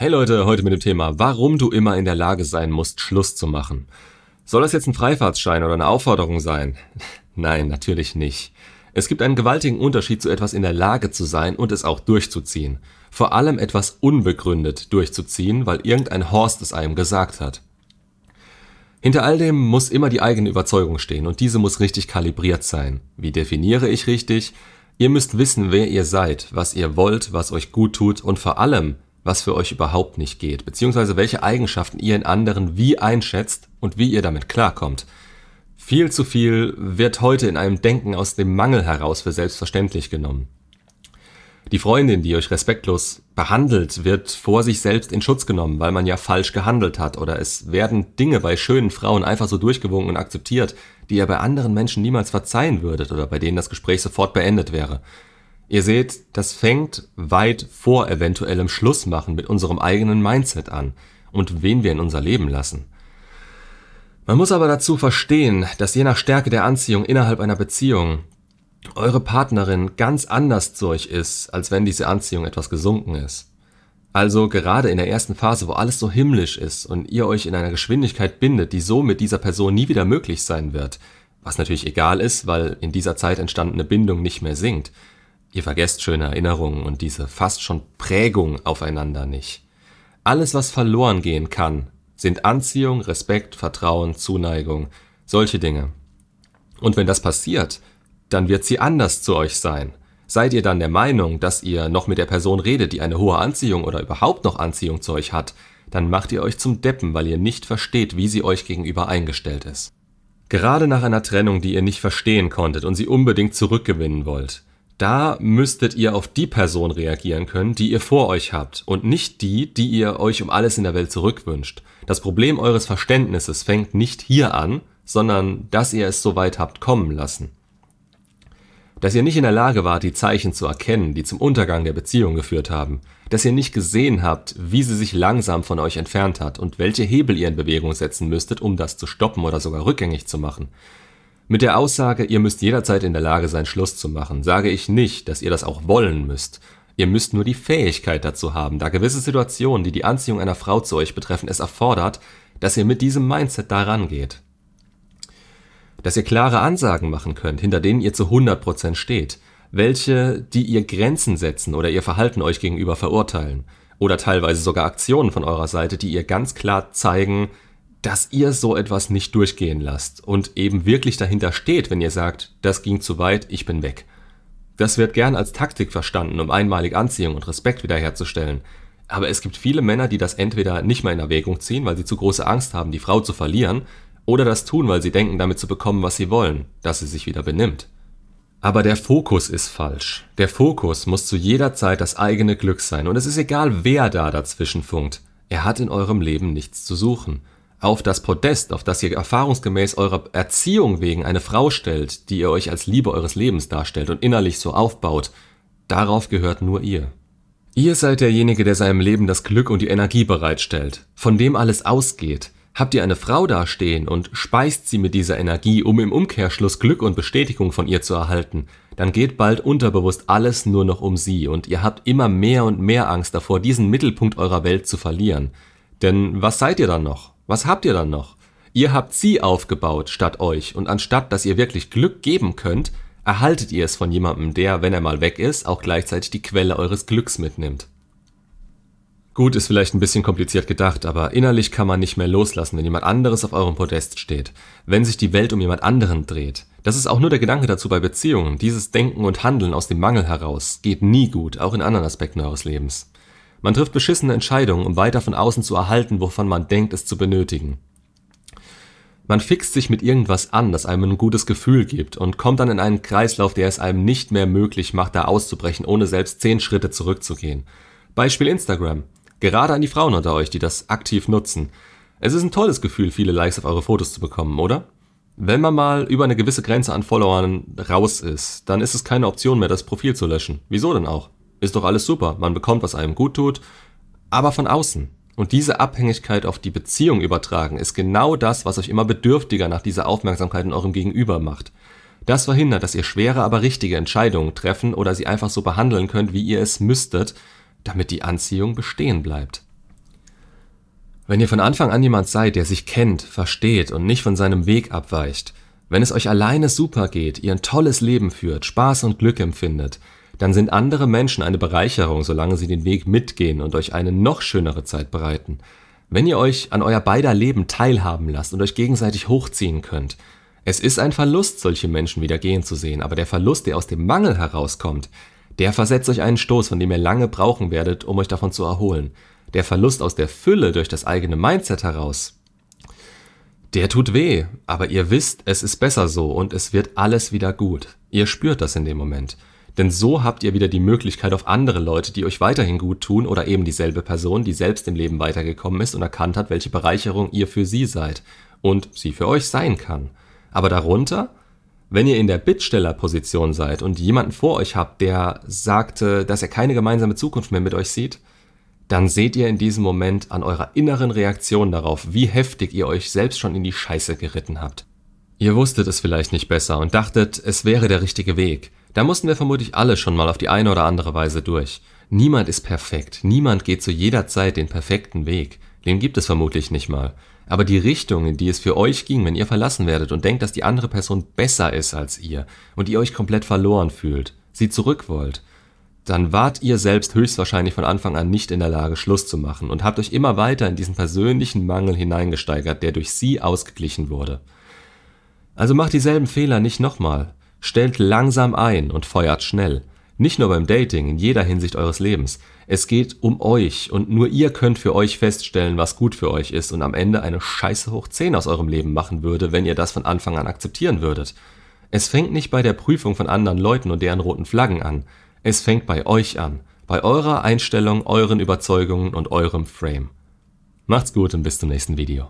Hey Leute, heute mit dem Thema, warum du immer in der Lage sein musst, Schluss zu machen. Soll das jetzt ein Freifahrtschein oder eine Aufforderung sein? Nein, natürlich nicht. Es gibt einen gewaltigen Unterschied zu etwas in der Lage zu sein und es auch durchzuziehen. Vor allem etwas unbegründet durchzuziehen, weil irgendein Horst es einem gesagt hat. Hinter all dem muss immer die eigene Überzeugung stehen und diese muss richtig kalibriert sein. Wie definiere ich richtig? Ihr müsst wissen, wer ihr seid, was ihr wollt, was euch gut tut und vor allem, was für euch überhaupt nicht geht, beziehungsweise welche Eigenschaften ihr in anderen wie einschätzt und wie ihr damit klarkommt. Viel zu viel wird heute in einem Denken aus dem Mangel heraus für selbstverständlich genommen. Die Freundin, die euch respektlos behandelt, wird vor sich selbst in Schutz genommen, weil man ja falsch gehandelt hat, oder es werden Dinge bei schönen Frauen einfach so durchgewunken und akzeptiert, die ihr bei anderen Menschen niemals verzeihen würdet oder bei denen das Gespräch sofort beendet wäre. Ihr seht, das fängt weit vor eventuellem Schlussmachen mit unserem eigenen Mindset an und wen wir in unser Leben lassen. Man muss aber dazu verstehen, dass je nach Stärke der Anziehung innerhalb einer Beziehung eure Partnerin ganz anders zu euch ist, als wenn diese Anziehung etwas gesunken ist. Also gerade in der ersten Phase, wo alles so himmlisch ist und ihr euch in einer Geschwindigkeit bindet, die so mit dieser Person nie wieder möglich sein wird, was natürlich egal ist, weil in dieser Zeit entstandene Bindung nicht mehr sinkt, Ihr vergesst schöne Erinnerungen und diese fast schon Prägung aufeinander nicht. Alles, was verloren gehen kann, sind Anziehung, Respekt, Vertrauen, Zuneigung, solche Dinge. Und wenn das passiert, dann wird sie anders zu euch sein. Seid ihr dann der Meinung, dass ihr noch mit der Person redet, die eine hohe Anziehung oder überhaupt noch Anziehung zu euch hat, dann macht ihr euch zum Deppen, weil ihr nicht versteht, wie sie euch gegenüber eingestellt ist. Gerade nach einer Trennung, die ihr nicht verstehen konntet und sie unbedingt zurückgewinnen wollt, da müsstet ihr auf die Person reagieren können, die ihr vor euch habt und nicht die, die ihr euch um alles in der Welt zurückwünscht. Das Problem eures Verständnisses fängt nicht hier an, sondern dass ihr es so weit habt kommen lassen. Dass ihr nicht in der Lage wart, die Zeichen zu erkennen, die zum Untergang der Beziehung geführt haben. Dass ihr nicht gesehen habt, wie sie sich langsam von euch entfernt hat und welche Hebel ihr in Bewegung setzen müsstet, um das zu stoppen oder sogar rückgängig zu machen. Mit der Aussage, ihr müsst jederzeit in der Lage sein, Schluss zu machen, sage ich nicht, dass ihr das auch wollen müsst. Ihr müsst nur die Fähigkeit dazu haben, da gewisse Situationen, die die Anziehung einer Frau zu euch betreffen, es erfordert, dass ihr mit diesem Mindset daran geht. Dass ihr klare Ansagen machen könnt, hinter denen ihr zu 100% steht, welche, die ihr Grenzen setzen oder ihr Verhalten euch gegenüber verurteilen, oder teilweise sogar Aktionen von eurer Seite, die ihr ganz klar zeigen, dass ihr so etwas nicht durchgehen lasst und eben wirklich dahinter steht, wenn ihr sagt, das ging zu weit, ich bin weg. Das wird gern als Taktik verstanden, um einmalig Anziehung und Respekt wiederherzustellen. Aber es gibt viele Männer, die das entweder nicht mehr in Erwägung ziehen, weil sie zu große Angst haben, die Frau zu verlieren, oder das tun, weil sie denken, damit zu bekommen, was sie wollen, dass sie sich wieder benimmt. Aber der Fokus ist falsch. Der Fokus muss zu jeder Zeit das eigene Glück sein, und es ist egal, wer da dazwischen funkt. Er hat in eurem Leben nichts zu suchen auf das Podest, auf das ihr erfahrungsgemäß eurer Erziehung wegen eine Frau stellt, die ihr euch als Liebe eures Lebens darstellt und innerlich so aufbaut, darauf gehört nur ihr. Ihr seid derjenige, der seinem Leben das Glück und die Energie bereitstellt, von dem alles ausgeht. Habt ihr eine Frau dastehen und speist sie mit dieser Energie, um im Umkehrschluss Glück und Bestätigung von ihr zu erhalten, dann geht bald unterbewusst alles nur noch um sie und ihr habt immer mehr und mehr Angst davor, diesen Mittelpunkt eurer Welt zu verlieren. Denn was seid ihr dann noch? Was habt ihr dann noch? Ihr habt sie aufgebaut statt euch und anstatt dass ihr wirklich Glück geben könnt, erhaltet ihr es von jemandem, der, wenn er mal weg ist, auch gleichzeitig die Quelle eures Glücks mitnimmt. Gut, ist vielleicht ein bisschen kompliziert gedacht, aber innerlich kann man nicht mehr loslassen, wenn jemand anderes auf eurem Podest steht, wenn sich die Welt um jemand anderen dreht. Das ist auch nur der Gedanke dazu bei Beziehungen. Dieses Denken und Handeln aus dem Mangel heraus geht nie gut, auch in anderen Aspekten eures Lebens. Man trifft beschissene Entscheidungen, um weiter von außen zu erhalten, wovon man denkt, es zu benötigen. Man fixt sich mit irgendwas an, das einem ein gutes Gefühl gibt und kommt dann in einen Kreislauf, der es einem nicht mehr möglich macht, da auszubrechen, ohne selbst zehn Schritte zurückzugehen. Beispiel Instagram. Gerade an die Frauen unter euch, die das aktiv nutzen. Es ist ein tolles Gefühl, viele Likes auf eure Fotos zu bekommen, oder? Wenn man mal über eine gewisse Grenze an Followern raus ist, dann ist es keine Option mehr, das Profil zu löschen. Wieso denn auch? Ist doch alles super. Man bekommt, was einem gut tut, aber von außen. Und diese Abhängigkeit auf die Beziehung übertragen ist genau das, was euch immer bedürftiger nach dieser Aufmerksamkeit in eurem Gegenüber macht. Das verhindert, dass ihr schwere, aber richtige Entscheidungen treffen oder sie einfach so behandeln könnt, wie ihr es müsstet, damit die Anziehung bestehen bleibt. Wenn ihr von Anfang an jemand seid, der sich kennt, versteht und nicht von seinem Weg abweicht, wenn es euch alleine super geht, ihr ein tolles Leben führt, Spaß und Glück empfindet, dann sind andere Menschen eine Bereicherung, solange sie den Weg mitgehen und euch eine noch schönere Zeit bereiten. Wenn ihr euch an euer beider Leben teilhaben lasst und euch gegenseitig hochziehen könnt, es ist ein Verlust, solche Menschen wieder gehen zu sehen, aber der Verlust, der aus dem Mangel herauskommt, der versetzt euch einen Stoß, von dem ihr lange brauchen werdet, um euch davon zu erholen. Der Verlust aus der Fülle durch das eigene Mindset heraus, der tut weh, aber ihr wisst, es ist besser so und es wird alles wieder gut. Ihr spürt das in dem Moment. Denn so habt ihr wieder die Möglichkeit auf andere Leute, die euch weiterhin gut tun oder eben dieselbe Person, die selbst im Leben weitergekommen ist und erkannt hat, welche Bereicherung ihr für sie seid und sie für euch sein kann. Aber darunter, wenn ihr in der Bittstellerposition seid und jemanden vor euch habt, der sagte, dass er keine gemeinsame Zukunft mehr mit euch sieht, dann seht ihr in diesem Moment an eurer inneren Reaktion darauf, wie heftig ihr euch selbst schon in die Scheiße geritten habt. Ihr wusstet es vielleicht nicht besser und dachtet, es wäre der richtige Weg. Da mussten wir vermutlich alle schon mal auf die eine oder andere Weise durch. Niemand ist perfekt, niemand geht zu jeder Zeit den perfekten Weg. Den gibt es vermutlich nicht mal. Aber die Richtung, in die es für euch ging, wenn ihr verlassen werdet und denkt, dass die andere Person besser ist als ihr und ihr euch komplett verloren fühlt, sie zurück wollt, dann wart ihr selbst höchstwahrscheinlich von Anfang an nicht in der Lage, Schluss zu machen und habt euch immer weiter in diesen persönlichen Mangel hineingesteigert, der durch sie ausgeglichen wurde. Also macht dieselben Fehler nicht nochmal. Stellt langsam ein und feuert schnell. Nicht nur beim Dating, in jeder Hinsicht eures Lebens. Es geht um euch und nur ihr könnt für euch feststellen, was gut für euch ist und am Ende eine Scheiße hoch 10 aus eurem Leben machen würde, wenn ihr das von Anfang an akzeptieren würdet. Es fängt nicht bei der Prüfung von anderen Leuten und deren roten Flaggen an. Es fängt bei euch an, bei eurer Einstellung, euren Überzeugungen und eurem Frame. Macht's gut und bis zum nächsten Video.